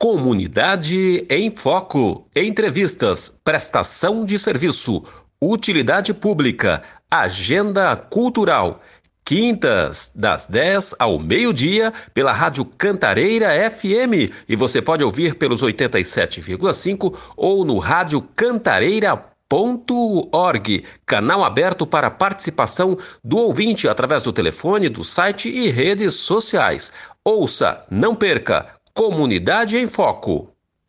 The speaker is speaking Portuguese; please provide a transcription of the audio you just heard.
Comunidade em Foco. Entrevistas, prestação de serviço, utilidade pública, agenda cultural. Quintas, das 10 ao meio-dia, pela Rádio Cantareira FM. E você pode ouvir pelos 87,5 ou no Rádio Cantareira.org, canal aberto para participação do ouvinte através do telefone, do site e redes sociais. Ouça, não perca, Comunidade em Foco.